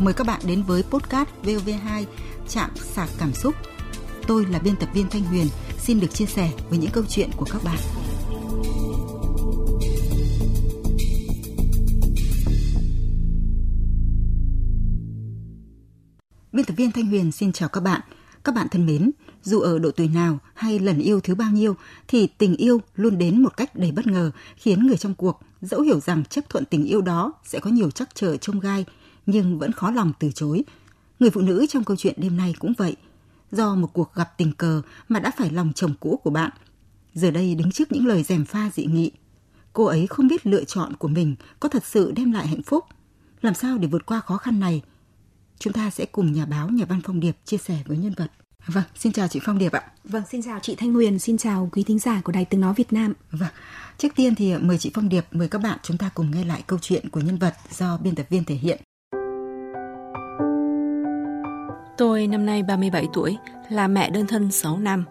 mời các bạn đến với podcast VOV2 Chạm sạc cảm xúc. Tôi là biên tập viên Thanh Huyền, xin được chia sẻ với những câu chuyện của các bạn. Biên tập viên Thanh Huyền xin chào các bạn. Các bạn thân mến, dù ở độ tuổi nào hay lần yêu thứ bao nhiêu thì tình yêu luôn đến một cách đầy bất ngờ, khiến người trong cuộc dẫu hiểu rằng chấp thuận tình yêu đó sẽ có nhiều trắc trở trông gai, nhưng vẫn khó lòng từ chối. Người phụ nữ trong câu chuyện đêm nay cũng vậy. Do một cuộc gặp tình cờ mà đã phải lòng chồng cũ của bạn. Giờ đây đứng trước những lời dèm pha dị nghị. Cô ấy không biết lựa chọn của mình có thật sự đem lại hạnh phúc. Làm sao để vượt qua khó khăn này? Chúng ta sẽ cùng nhà báo, nhà văn Phong Điệp chia sẻ với nhân vật. Vâng, xin chào chị Phong Điệp ạ. Vâng, xin chào chị Thanh Huyền, xin chào quý thính giả của Đài Tiếng Nói Việt Nam. Vâng, trước tiên thì mời chị Phong Điệp, mời các bạn chúng ta cùng nghe lại câu chuyện của nhân vật do biên tập viên thể hiện. Tôi năm nay 37 tuổi, là mẹ đơn thân 6 năm.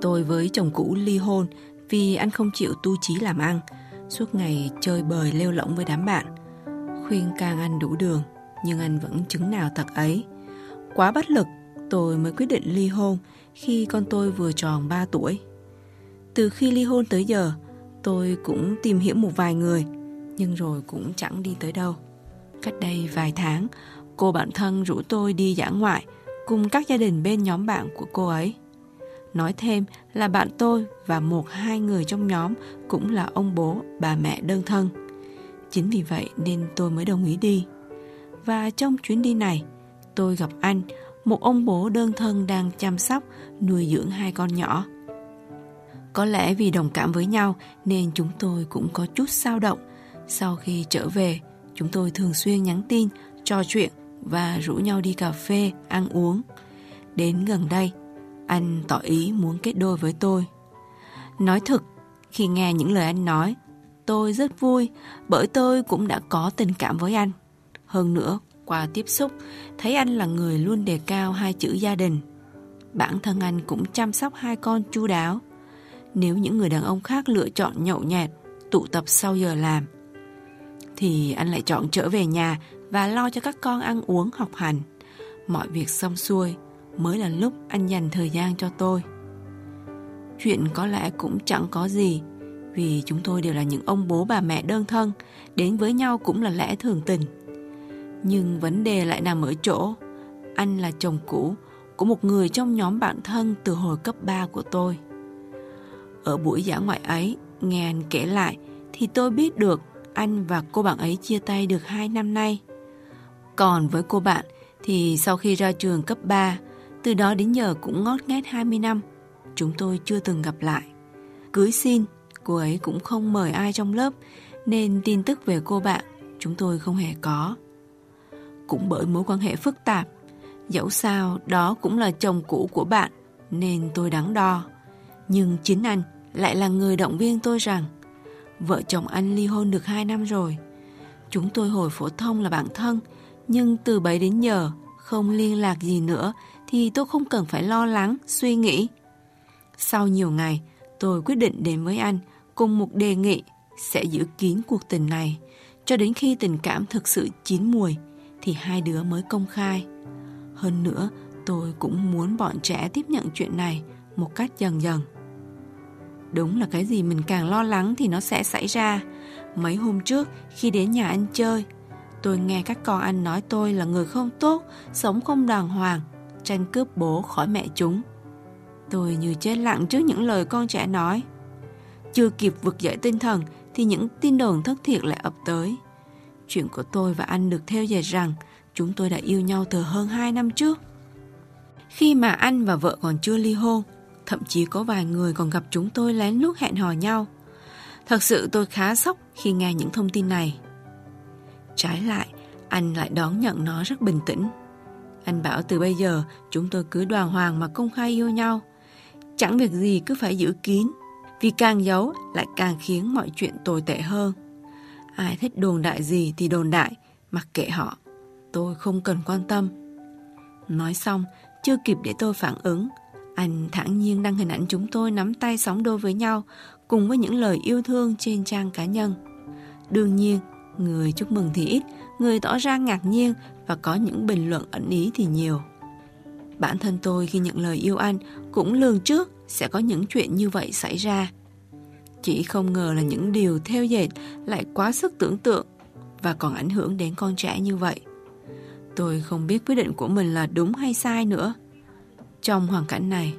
Tôi với chồng cũ ly hôn vì anh không chịu tu trí làm ăn, suốt ngày chơi bời lêu lỏng với đám bạn. Khuyên càng anh đủ đường, nhưng anh vẫn chứng nào tật ấy. Quá bất lực, tôi mới quyết định ly hôn khi con tôi vừa tròn 3 tuổi. Từ khi ly hôn tới giờ, tôi cũng tìm hiểu một vài người, nhưng rồi cũng chẳng đi tới đâu. Cách đây vài tháng, cô bạn thân rủ tôi đi dã ngoại cùng các gia đình bên nhóm bạn của cô ấy. Nói thêm là bạn tôi và một hai người trong nhóm cũng là ông bố, bà mẹ đơn thân. Chính vì vậy nên tôi mới đồng ý đi. Và trong chuyến đi này, tôi gặp anh, một ông bố đơn thân đang chăm sóc, nuôi dưỡng hai con nhỏ. Có lẽ vì đồng cảm với nhau nên chúng tôi cũng có chút sao động. Sau khi trở về, chúng tôi thường xuyên nhắn tin, trò chuyện và rủ nhau đi cà phê, ăn uống. Đến gần đây, anh tỏ ý muốn kết đôi với tôi. Nói thật, khi nghe những lời anh nói, tôi rất vui bởi tôi cũng đã có tình cảm với anh. Hơn nữa, qua tiếp xúc, thấy anh là người luôn đề cao hai chữ gia đình. Bản thân anh cũng chăm sóc hai con chu đáo. Nếu những người đàn ông khác lựa chọn nhậu nhẹt, tụ tập sau giờ làm, thì anh lại chọn trở về nhà và lo cho các con ăn uống học hành. Mọi việc xong xuôi mới là lúc anh dành thời gian cho tôi. Chuyện có lẽ cũng chẳng có gì vì chúng tôi đều là những ông bố bà mẹ đơn thân, đến với nhau cũng là lẽ thường tình. Nhưng vấn đề lại nằm ở chỗ anh là chồng cũ của một người trong nhóm bạn thân từ hồi cấp 3 của tôi. Ở buổi dã ngoại ấy, nghe anh kể lại thì tôi biết được anh và cô bạn ấy chia tay được 2 năm nay. Còn với cô bạn thì sau khi ra trường cấp 3, từ đó đến giờ cũng ngót nghét 20 năm, chúng tôi chưa từng gặp lại. Cưới xin, cô ấy cũng không mời ai trong lớp, nên tin tức về cô bạn chúng tôi không hề có. Cũng bởi mối quan hệ phức tạp, dẫu sao đó cũng là chồng cũ của bạn, nên tôi đắn đo. Nhưng chính anh lại là người động viên tôi rằng vợ chồng anh ly hôn được 2 năm rồi. Chúng tôi hồi phổ thông là bạn thân, nhưng từ bấy đến giờ không liên lạc gì nữa thì tôi không cần phải lo lắng, suy nghĩ. Sau nhiều ngày, tôi quyết định đến với anh cùng một đề nghị sẽ giữ kín cuộc tình này cho đến khi tình cảm thực sự chín mùi thì hai đứa mới công khai. Hơn nữa, tôi cũng muốn bọn trẻ tiếp nhận chuyện này một cách dần dần. Đúng là cái gì mình càng lo lắng thì nó sẽ xảy ra. Mấy hôm trước khi đến nhà anh chơi, tôi nghe các con anh nói tôi là người không tốt, sống không đàng hoàng, tranh cướp bố khỏi mẹ chúng. Tôi như chết lặng trước những lời con trẻ nói. Chưa kịp vực dậy tinh thần thì những tin đồn thất thiệt lại ập tới. Chuyện của tôi và anh được theo dệt rằng chúng tôi đã yêu nhau từ hơn 2 năm trước. Khi mà anh và vợ còn chưa ly hôn, thậm chí có vài người còn gặp chúng tôi lén lút hẹn hò nhau. Thật sự tôi khá sốc khi nghe những thông tin này. Trái lại, anh lại đón nhận nó rất bình tĩnh. Anh bảo từ bây giờ chúng tôi cứ đoàn hoàng mà công khai yêu nhau. Chẳng việc gì cứ phải giữ kín, vì càng giấu lại càng khiến mọi chuyện tồi tệ hơn. Ai thích đồn đại gì thì đồn đại, mặc kệ họ. Tôi không cần quan tâm. Nói xong, chưa kịp để tôi phản ứng, anh thản nhiên đăng hình ảnh chúng tôi nắm tay sóng đôi với nhau cùng với những lời yêu thương trên trang cá nhân. Đương nhiên, người chúc mừng thì ít, người tỏ ra ngạc nhiên và có những bình luận ẩn ý thì nhiều. Bản thân tôi khi nhận lời yêu anh cũng lường trước sẽ có những chuyện như vậy xảy ra. Chỉ không ngờ là những điều theo dệt lại quá sức tưởng tượng và còn ảnh hưởng đến con trẻ như vậy. Tôi không biết quyết định của mình là đúng hay sai nữa. Trong hoàn cảnh này,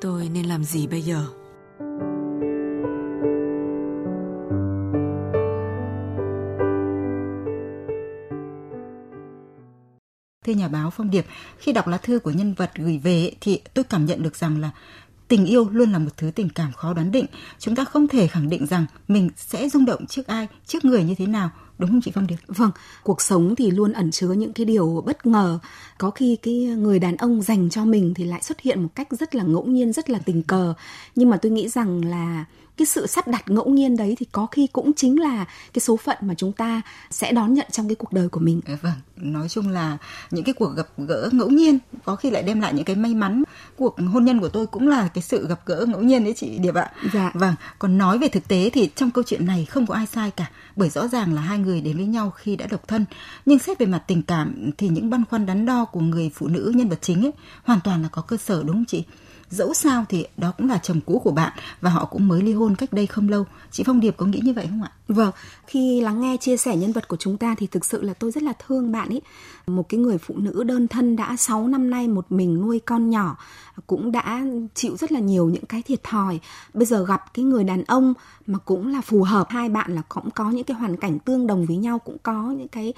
tôi nên làm gì bây giờ? Thưa nhà báo Phong Điệp, khi đọc lá thư của nhân vật gửi về thì tôi cảm nhận được rằng là tình yêu luôn là một thứ tình cảm khó đoán định. Chúng ta không thể khẳng định rằng mình sẽ rung động trước ai, trước người như thế nào đúng không chị Phong Điệp? Vâng, cuộc sống thì luôn ẩn chứa những cái điều bất ngờ. Có khi cái người đàn ông dành cho mình thì lại xuất hiện một cách rất là ngẫu nhiên, rất là tình cờ. Nhưng mà tôi nghĩ rằng là cái sự sắp đặt ngẫu nhiên đấy thì có khi cũng chính là cái số phận mà chúng ta sẽ đón nhận trong cái cuộc đời của mình. À, vâng, nói chung là những cái cuộc gặp gỡ ngẫu nhiên có khi lại đem lại những cái may mắn. Cuộc hôn nhân của tôi cũng là cái sự gặp gỡ ngẫu nhiên đấy chị Điệp ạ. Dạ. Vâng, còn nói về thực tế thì trong câu chuyện này không có ai sai cả, bởi rõ ràng là hai người đến với nhau khi đã độc thân. Nhưng xét về mặt tình cảm thì những băn khoăn đắn đo của người phụ nữ nhân vật chính ấy hoàn toàn là có cơ sở đúng không chị? Dẫu sao thì đó cũng là chồng cũ của bạn và họ cũng mới ly hôn cách đây không lâu. Chị Phong Điệp có nghĩ như vậy không ạ? Vâng, khi lắng nghe chia sẻ nhân vật của chúng ta thì thực sự là tôi rất là thương bạn ấy. Một cái người phụ nữ đơn thân đã 6 năm nay một mình nuôi con nhỏ cũng đã chịu rất là nhiều những cái thiệt thòi. Bây giờ gặp cái người đàn ông mà cũng là phù hợp hai bạn là cũng có những cái hoàn cảnh tương đồng với nhau cũng có những cái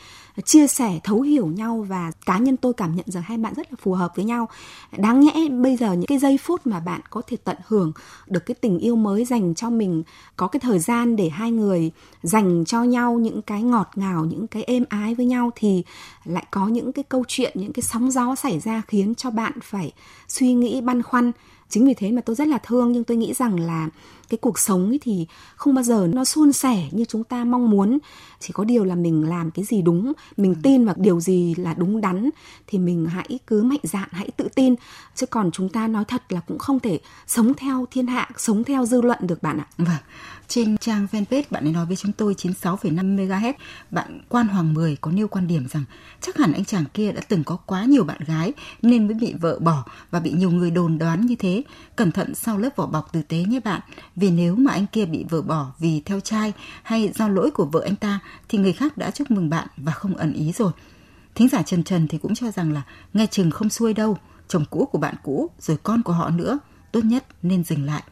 chia sẻ thấu hiểu nhau và cá nhân tôi cảm nhận rằng hai bạn rất là phù hợp với nhau đáng nhẽ bây giờ những cái giây phút mà bạn có thể tận hưởng được cái tình yêu mới dành cho mình, có cái thời gian để hai người dành cho nhau những cái ngọt ngào, những cái êm ái với nhau thì lại có những cái câu chuyện, những cái sóng gió xảy ra khiến cho bạn phải suy nghĩ băn khoăn. Chính vì thế mà tôi rất là thương nhưng tôi nghĩ rằng là cái cuộc sống ấy thì không bao giờ nó suôn sẻ như chúng ta mong muốn chỉ có điều là mình làm cái gì đúng mình ừ. tin vào điều gì là đúng đắn thì mình hãy cứ mạnh dạn hãy tự tin chứ còn chúng ta nói thật là cũng không thể sống theo thiên hạ sống theo dư luận được bạn ạ vâng trên trang fanpage bạn ấy nói với chúng tôi 96,5 MHz, bạn Quan Hoàng Mười có nêu quan điểm rằng chắc hẳn anh chàng kia đã từng có quá nhiều bạn gái nên mới bị vợ bỏ và bị nhiều người đồn đoán như thế. Cẩn thận sau lớp vỏ bọc tử tế nhé bạn, vì vì nếu mà anh kia bị vợ bỏ vì theo trai hay do lỗi của vợ anh ta thì người khác đã chúc mừng bạn và không ẩn ý rồi. Thính giả Trần Trần thì cũng cho rằng là nghe chừng không xuôi đâu, chồng cũ của bạn cũ rồi con của họ nữa, tốt nhất nên dừng lại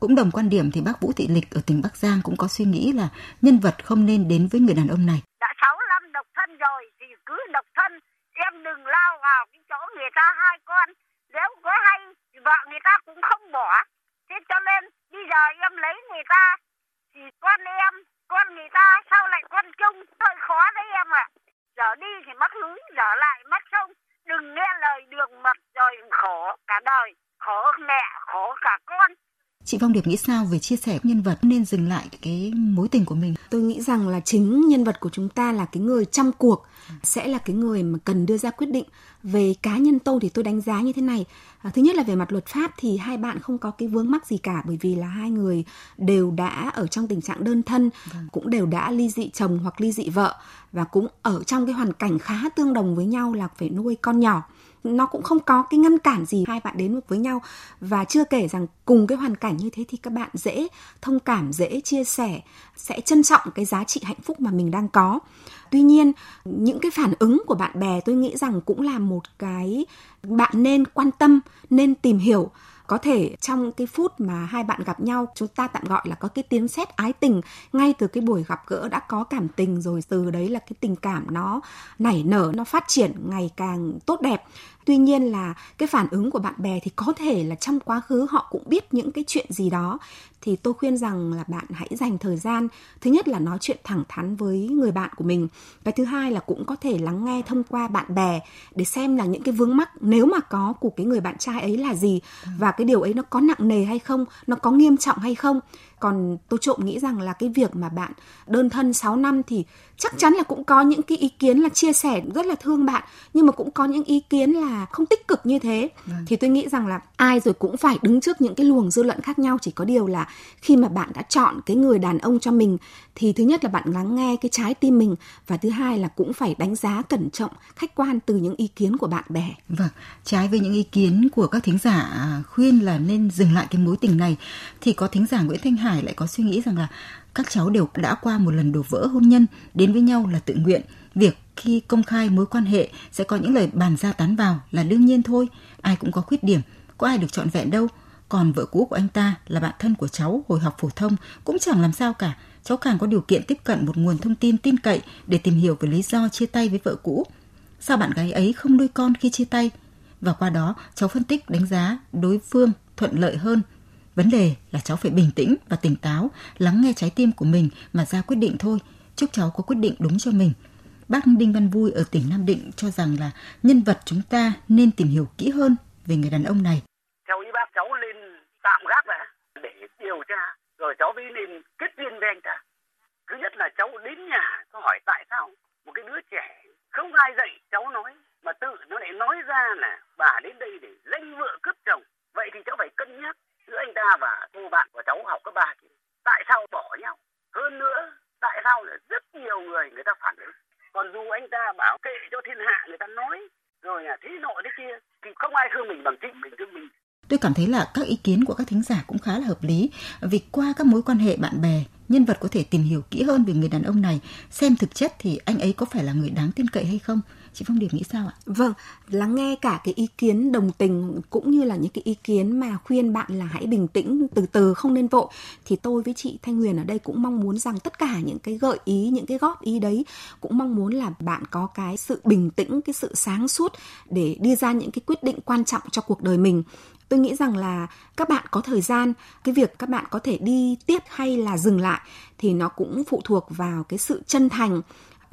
cũng đồng quan điểm thì bác Vũ Thị Lịch ở tỉnh Bắc Giang cũng có suy nghĩ là nhân vật không nên đến với người đàn ông này. Đã 6 năm độc thân rồi thì cứ độc thân, em đừng lao vào cái chỗ người ta hai con. Nếu có hay vợ người ta cũng không bỏ. Thế cho nên bây giờ em lấy người ta thì con em, con người ta sao lại con chung hơi khó đấy em ạ. À. Giờ đi thì mắc núi, giờ lại mắc sông. Đừng nghe lời đường mật rồi khổ cả đời, khổ mẹ, khổ cả con Chị Phong Điệp nghĩ sao về chia sẻ nhân vật nên dừng lại cái mối tình của mình? Tôi nghĩ rằng là chính nhân vật của chúng ta là cái người trong cuộc sẽ là cái người mà cần đưa ra quyết định về cá nhân tôi thì tôi đánh giá như thế này à, thứ nhất là về mặt luật pháp thì hai bạn không có cái vướng mắc gì cả bởi vì là hai người đều đã ở trong tình trạng đơn thân vâng. cũng đều đã ly dị chồng hoặc ly dị vợ và cũng ở trong cái hoàn cảnh khá tương đồng với nhau là phải nuôi con nhỏ nó cũng không có cái ngăn cản gì hai bạn đến được với nhau. Và chưa kể rằng cùng cái hoàn cảnh như thế thì các bạn dễ thông cảm, dễ chia sẻ, sẽ trân trọng cái giá trị hạnh phúc mà mình đang có. Tuy nhiên, những cái phản ứng của bạn bè tôi nghĩ rằng cũng là một cái bạn nên quan tâm, nên tìm hiểu. Có thể trong cái phút mà hai bạn gặp nhau, chúng ta tạm gọi là có cái tiếng sét ái tình. Ngay từ cái buổi gặp gỡ đã có cảm tình rồi, từ đấy là cái tình cảm nó nảy nở, nó phát triển ngày càng tốt đẹp tuy nhiên là cái phản ứng của bạn bè thì có thể là trong quá khứ họ cũng biết những cái chuyện gì đó. Thì tôi khuyên rằng là bạn hãy dành thời gian, thứ nhất là nói chuyện thẳng thắn với người bạn của mình. Cái thứ hai là cũng có thể lắng nghe thông qua bạn bè để xem là những cái vướng mắc nếu mà có của cái người bạn trai ấy là gì và cái điều ấy nó có nặng nề hay không, nó có nghiêm trọng hay không còn tôi trộm nghĩ rằng là cái việc mà bạn đơn thân 6 năm thì chắc chắn là cũng có những cái ý kiến là chia sẻ rất là thương bạn nhưng mà cũng có những ý kiến là không tích cực như thế. Vâng. thì tôi nghĩ rằng là ai rồi cũng phải đứng trước những cái luồng dư luận khác nhau chỉ có điều là khi mà bạn đã chọn cái người đàn ông cho mình thì thứ nhất là bạn lắng nghe cái trái tim mình và thứ hai là cũng phải đánh giá cẩn trọng khách quan từ những ý kiến của bạn bè. Vâng trái với những ý kiến của các thính giả khuyên là nên dừng lại cái mối tình này. Thì có thính giả Nguyễn Thanh Hải lại có suy nghĩ rằng là các cháu đều đã qua một lần đổ vỡ hôn nhân, đến với nhau là tự nguyện. Việc khi công khai mối quan hệ sẽ có những lời bàn ra tán vào là đương nhiên thôi, ai cũng có khuyết điểm, có ai được trọn vẹn đâu. Còn vợ cũ của anh ta là bạn thân của cháu hồi học phổ thông, cũng chẳng làm sao cả. Cháu càng có điều kiện tiếp cận một nguồn thông tin tin cậy để tìm hiểu về lý do chia tay với vợ cũ. Sao bạn gái ấy không nuôi con khi chia tay? Và qua đó, cháu phân tích đánh giá đối phương thuận lợi hơn. Vấn đề là cháu phải bình tĩnh và tỉnh táo, lắng nghe trái tim của mình mà ra quyết định thôi. Chúc cháu có quyết định đúng cho mình. Bác Đinh Văn Vui ở tỉnh Nam Định cho rằng là nhân vật chúng ta nên tìm hiểu kỹ hơn về người đàn ông này. Theo ý bác cháu lên tạm gác đã để điều tra, rồi cháu mới lên kết duyên với anh ta. Thứ nhất là cháu đến nhà, cháu hỏi tại sao một cái đứa trẻ không ai dạy cháu nói mà tự nó lại nói ra là bà đến đây để danh vợ cướp chồng. Vậy thì cháu phải cân nhắc giữa anh ta và cô bạn của cháu học cấp ba kia tại sao bỏ nhau? Hơn nữa, tại sao là rất nhiều người người ta phản ứng? Còn dù anh ta bảo kệ cho thiên hạ người ta nói, rồi là thế nội thế kia, thì không ai thương mình bằng chính mình, thương mình. Tôi cảm thấy là các ý kiến của các thính giả cũng khá là hợp lý, vì qua các mối quan hệ bạn bè, nhân vật có thể tìm hiểu kỹ hơn về người đàn ông này, xem thực chất thì anh ấy có phải là người đáng tin cậy hay không chị Phong Điệp nghĩ sao ạ? Vâng, lắng nghe cả cái ý kiến đồng tình cũng như là những cái ý kiến mà khuyên bạn là hãy bình tĩnh từ từ không nên vội thì tôi với chị Thanh Huyền ở đây cũng mong muốn rằng tất cả những cái gợi ý những cái góp ý đấy cũng mong muốn là bạn có cái sự bình tĩnh cái sự sáng suốt để đưa ra những cái quyết định quan trọng cho cuộc đời mình tôi nghĩ rằng là các bạn có thời gian cái việc các bạn có thể đi tiếp hay là dừng lại thì nó cũng phụ thuộc vào cái sự chân thành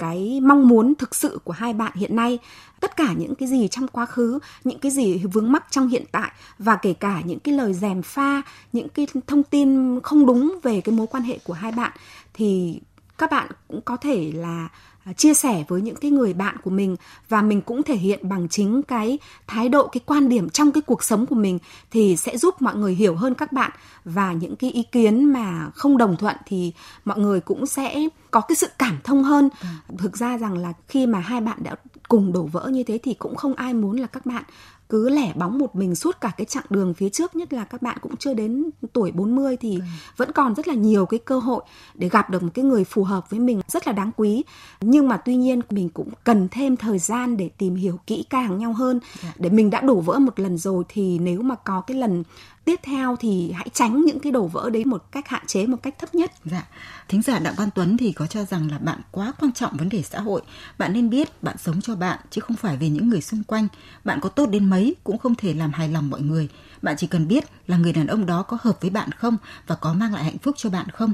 cái mong muốn thực sự của hai bạn hiện nay. Tất cả những cái gì trong quá khứ, những cái gì vướng mắc trong hiện tại và kể cả những cái lời dèm pha, những cái thông tin không đúng về cái mối quan hệ của hai bạn thì các bạn cũng có thể là chia sẻ với những cái người bạn của mình và mình cũng thể hiện bằng chính cái thái độ cái quan điểm trong cái cuộc sống của mình thì sẽ giúp mọi người hiểu hơn các bạn và những cái ý kiến mà không đồng thuận thì mọi người cũng sẽ có cái sự cảm thông hơn ừ. thực ra rằng là khi mà hai bạn đã cùng đổ vỡ như thế thì cũng không ai muốn là các bạn cứ lẻ bóng một mình suốt cả cái chặng đường phía trước nhất là các bạn cũng chưa đến tuổi 40 thì ừ. vẫn còn rất là nhiều cái cơ hội để gặp được một cái người phù hợp với mình rất là đáng quý nhưng mà tuy nhiên mình cũng cần thêm thời gian để tìm hiểu kỹ càng nhau hơn dạ. để mình đã đổ vỡ một lần rồi thì nếu mà có cái lần tiếp theo thì hãy tránh những cái đổ vỡ đấy một cách hạn chế một cách thấp nhất. Dạ. Thính giả Đặng Văn Tuấn thì có cho rằng là bạn quá quan trọng vấn đề xã hội. Bạn nên biết bạn sống cho bạn chứ không phải về những người xung quanh. Bạn có tốt đến mấy cũng không thể làm hài lòng mọi người. Bạn chỉ cần biết là người đàn ông đó có hợp với bạn không và có mang lại hạnh phúc cho bạn không.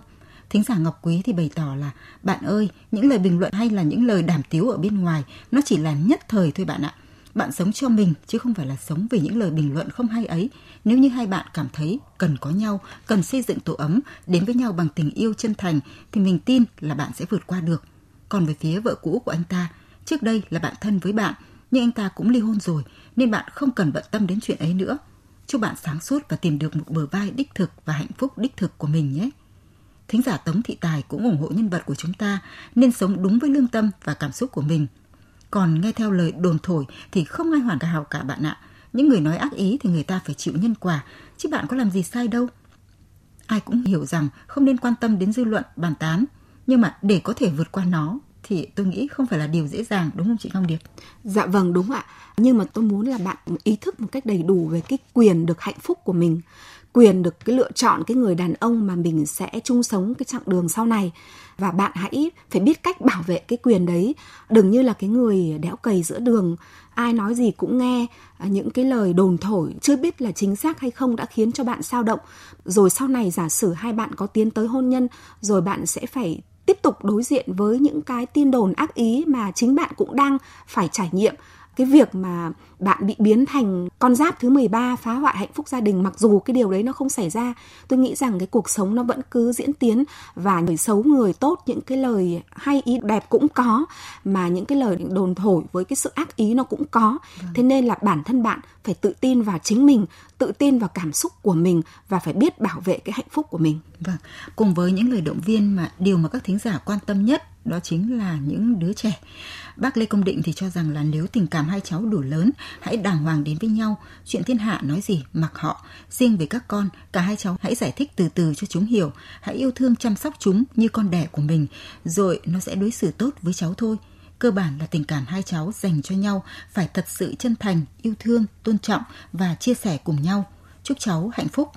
Thính giả Ngọc Quý thì bày tỏ là bạn ơi, những lời bình luận hay là những lời đàm tiếu ở bên ngoài nó chỉ là nhất thời thôi bạn ạ bạn sống cho mình chứ không phải là sống vì những lời bình luận không hay ấy. Nếu như hai bạn cảm thấy cần có nhau, cần xây dựng tổ ấm, đến với nhau bằng tình yêu chân thành thì mình tin là bạn sẽ vượt qua được. Còn về phía vợ cũ của anh ta, trước đây là bạn thân với bạn, nhưng anh ta cũng ly hôn rồi nên bạn không cần bận tâm đến chuyện ấy nữa. Chúc bạn sáng suốt và tìm được một bờ vai đích thực và hạnh phúc đích thực của mình nhé. Thính giả Tống Thị Tài cũng ủng hộ nhân vật của chúng ta nên sống đúng với lương tâm và cảm xúc của mình – còn nghe theo lời đồn thổi thì không ai hoàn cả hào cả bạn ạ. Những người nói ác ý thì người ta phải chịu nhân quả, chứ bạn có làm gì sai đâu. Ai cũng hiểu rằng không nên quan tâm đến dư luận, bàn tán, nhưng mà để có thể vượt qua nó thì tôi nghĩ không phải là điều dễ dàng đúng không chị ngọc Điệp? Dạ vâng đúng ạ. Nhưng mà tôi muốn là bạn ý thức một cách đầy đủ về cái quyền được hạnh phúc của mình quyền được cái lựa chọn cái người đàn ông mà mình sẽ chung sống cái chặng đường sau này và bạn hãy phải biết cách bảo vệ cái quyền đấy. Đừng như là cái người đẽo cầy giữa đường. Ai nói gì cũng nghe những cái lời đồn thổi, chưa biết là chính xác hay không đã khiến cho bạn sao động. Rồi sau này giả sử hai bạn có tiến tới hôn nhân, rồi bạn sẽ phải tiếp tục đối diện với những cái tin đồn ác ý mà chính bạn cũng đang phải trải nghiệm cái việc mà bạn bị biến thành con giáp thứ 13 phá hoại hạnh phúc gia đình mặc dù cái điều đấy nó không xảy ra tôi nghĩ rằng cái cuộc sống nó vẫn cứ diễn tiến và người xấu người tốt những cái lời hay ý đẹp cũng có mà những cái lời đồn thổi với cái sự ác ý nó cũng có vâng. thế nên là bản thân bạn phải tự tin vào chính mình tự tin vào cảm xúc của mình và phải biết bảo vệ cái hạnh phúc của mình vâng cùng với những lời động viên mà điều mà các thính giả quan tâm nhất đó chính là những đứa trẻ. Bác Lê Công Định thì cho rằng là nếu tình cảm hai cháu đủ lớn, hãy đàng hoàng đến với nhau, chuyện thiên hạ nói gì mặc họ. Riêng về các con, cả hai cháu hãy giải thích từ từ cho chúng hiểu, hãy yêu thương chăm sóc chúng như con đẻ của mình, rồi nó sẽ đối xử tốt với cháu thôi. Cơ bản là tình cảm hai cháu dành cho nhau phải thật sự chân thành, yêu thương, tôn trọng và chia sẻ cùng nhau. Chúc cháu hạnh phúc.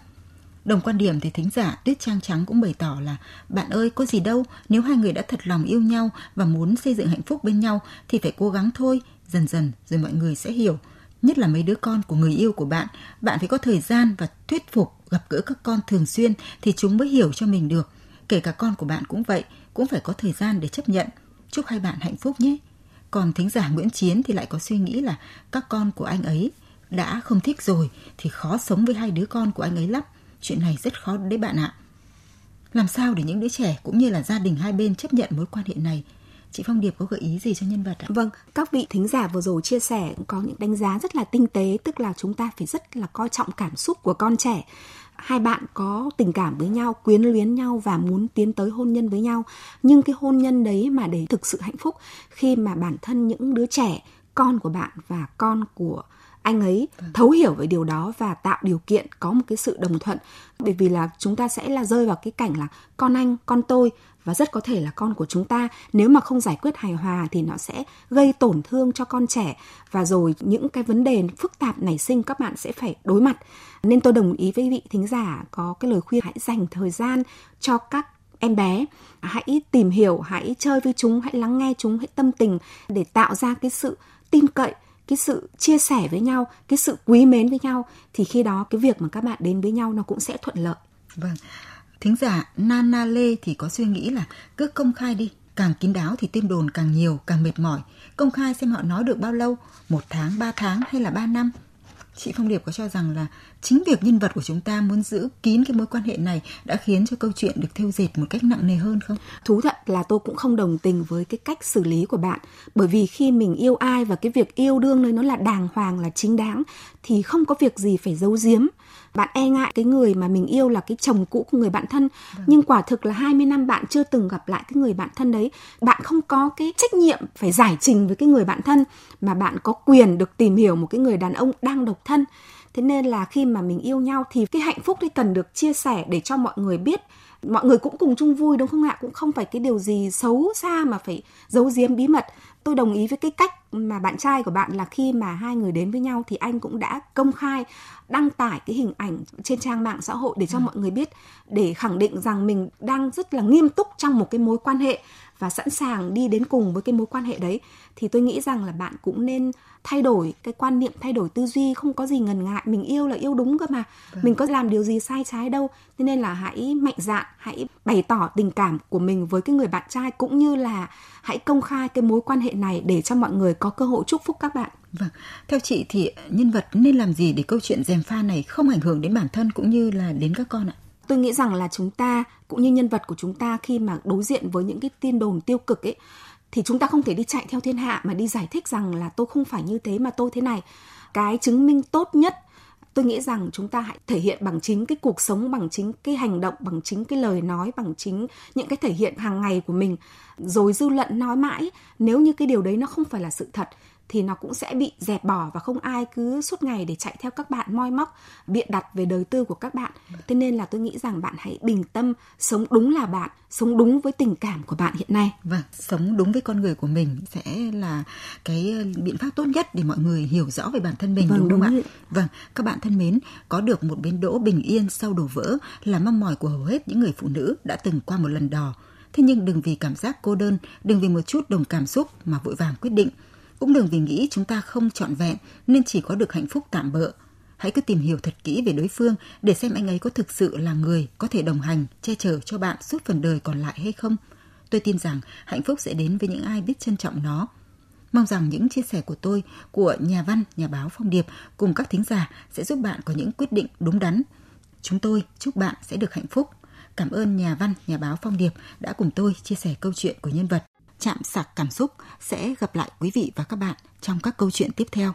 Đồng quan điểm thì thính giả Tuyết Trang Trắng cũng bày tỏ là bạn ơi có gì đâu, nếu hai người đã thật lòng yêu nhau và muốn xây dựng hạnh phúc bên nhau thì phải cố gắng thôi, dần dần rồi mọi người sẽ hiểu. Nhất là mấy đứa con của người yêu của bạn, bạn phải có thời gian và thuyết phục gặp gỡ các con thường xuyên thì chúng mới hiểu cho mình được. Kể cả con của bạn cũng vậy, cũng phải có thời gian để chấp nhận. Chúc hai bạn hạnh phúc nhé. Còn thính giả Nguyễn Chiến thì lại có suy nghĩ là các con của anh ấy đã không thích rồi thì khó sống với hai đứa con của anh ấy lắm Chuyện này rất khó đấy bạn ạ. Làm sao để những đứa trẻ cũng như là gia đình hai bên chấp nhận mối quan hệ này? Chị Phong Điệp có gợi ý gì cho nhân vật ạ? Vâng, các vị thính giả vừa rồi chia sẻ có những đánh giá rất là tinh tế, tức là chúng ta phải rất là coi trọng cảm xúc của con trẻ. Hai bạn có tình cảm với nhau, quyến luyến nhau và muốn tiến tới hôn nhân với nhau. Nhưng cái hôn nhân đấy mà để thực sự hạnh phúc khi mà bản thân những đứa trẻ, con của bạn và con của anh ấy vâng. thấu hiểu về điều đó và tạo điều kiện có một cái sự đồng thuận. Bởi vì là chúng ta sẽ là rơi vào cái cảnh là con anh con tôi và rất có thể là con của chúng ta. Nếu mà không giải quyết hài hòa thì nó sẽ gây tổn thương cho con trẻ. Và rồi những cái vấn đề phức tạp nảy sinh các bạn sẽ phải đối mặt. Nên tôi đồng ý với vị thính giả có cái lời khuyên hãy dành thời gian cho các em bé. Hãy tìm hiểu hãy chơi với chúng hãy lắng nghe chúng hãy tâm tình để tạo ra cái sự tin cậy cái sự chia sẻ với nhau, cái sự quý mến với nhau, thì khi đó cái việc mà các bạn đến với nhau nó cũng sẽ thuận lợi. Vâng. Thính giả Nana Lê thì có suy nghĩ là cứ công khai đi, càng kín đáo thì tin đồn càng nhiều, càng mệt mỏi. Công khai xem họ nói được bao lâu, một tháng, ba tháng hay là ba năm? Chị Phong Điệp có cho rằng là chính việc nhân vật của chúng ta muốn giữ kín cái mối quan hệ này đã khiến cho câu chuyện được thêu dệt một cách nặng nề hơn không? Thú thật là tôi cũng không đồng tình với cái cách xử lý của bạn. Bởi vì khi mình yêu ai và cái việc yêu đương nơi nó là đàng hoàng là chính đáng thì không có việc gì phải giấu giếm. Bạn e ngại cái người mà mình yêu là cái chồng cũ của người bạn thân. Vâng. nhưng quả thực là 20 năm bạn chưa từng gặp lại cái người bạn thân đấy. Bạn không có cái trách nhiệm phải giải trình với cái người bạn thân mà bạn có quyền được tìm hiểu một cái người đàn ông đang độc thân thế nên là khi mà mình yêu nhau thì cái hạnh phúc đấy cần được chia sẻ để cho mọi người biết. Mọi người cũng cùng chung vui đúng không ạ? Cũng không phải cái điều gì xấu xa mà phải giấu giếm bí mật. Tôi đồng ý với cái cách mà bạn trai của bạn là khi mà hai người đến với nhau thì anh cũng đã công khai đăng tải cái hình ảnh trên trang mạng xã hội để cho ừ. mọi người biết để khẳng định rằng mình đang rất là nghiêm túc trong một cái mối quan hệ và sẵn sàng đi đến cùng với cái mối quan hệ đấy thì tôi nghĩ rằng là bạn cũng nên thay đổi cái quan niệm thay đổi tư duy không có gì ngần ngại mình yêu là yêu đúng cơ mà vâng. mình có làm điều gì sai trái đâu thế nên là hãy mạnh dạn hãy bày tỏ tình cảm của mình với cái người bạn trai cũng như là hãy công khai cái mối quan hệ này để cho mọi người có cơ hội chúc phúc các bạn Vâng, theo chị thì nhân vật nên làm gì để câu chuyện dèm pha này không ảnh hưởng đến bản thân cũng như là đến các con ạ? Tôi nghĩ rằng là chúng ta, cũng như nhân vật của chúng ta khi mà đối diện với những cái tin đồn tiêu cực ấy, thì chúng ta không thể đi chạy theo thiên hạ mà đi giải thích rằng là tôi không phải như thế mà tôi thế này. Cái chứng minh tốt nhất, tôi nghĩ rằng chúng ta hãy thể hiện bằng chính cái cuộc sống, bằng chính cái hành động, bằng chính cái lời nói, bằng chính những cái thể hiện hàng ngày của mình rồi dư luận nói mãi, nếu như cái điều đấy nó không phải là sự thật thì nó cũng sẽ bị dẹp bỏ và không ai cứ suốt ngày để chạy theo các bạn moi móc biện đặt về đời tư của các bạn. Thế nên là tôi nghĩ rằng bạn hãy bình tâm sống đúng là bạn sống đúng với tình cảm của bạn hiện nay. Vâng sống đúng với con người của mình sẽ là cái ờ, biện pháp tốt nhất để mọi người hiểu rõ về bản thân mình vâng, đúng không đúng ạ? vâng các bạn thân mến có được một bến đỗ bình yên sau đổ vỡ là mong mỏi của hầu hết những người phụ nữ đã từng qua một lần đò. Thế nhưng đừng vì cảm giác cô đơn đừng vì một chút đồng cảm xúc mà vội vàng quyết định cũng đừng vì nghĩ chúng ta không trọn vẹn nên chỉ có được hạnh phúc tạm bợ. Hãy cứ tìm hiểu thật kỹ về đối phương để xem anh ấy có thực sự là người có thể đồng hành, che chở cho bạn suốt phần đời còn lại hay không. Tôi tin rằng hạnh phúc sẽ đến với những ai biết trân trọng nó. Mong rằng những chia sẻ của tôi, của nhà văn, nhà báo Phong Điệp cùng các thính giả sẽ giúp bạn có những quyết định đúng đắn. Chúng tôi chúc bạn sẽ được hạnh phúc. Cảm ơn nhà văn, nhà báo Phong Điệp đã cùng tôi chia sẻ câu chuyện của nhân vật chạm sạc cảm xúc sẽ gặp lại quý vị và các bạn trong các câu chuyện tiếp theo.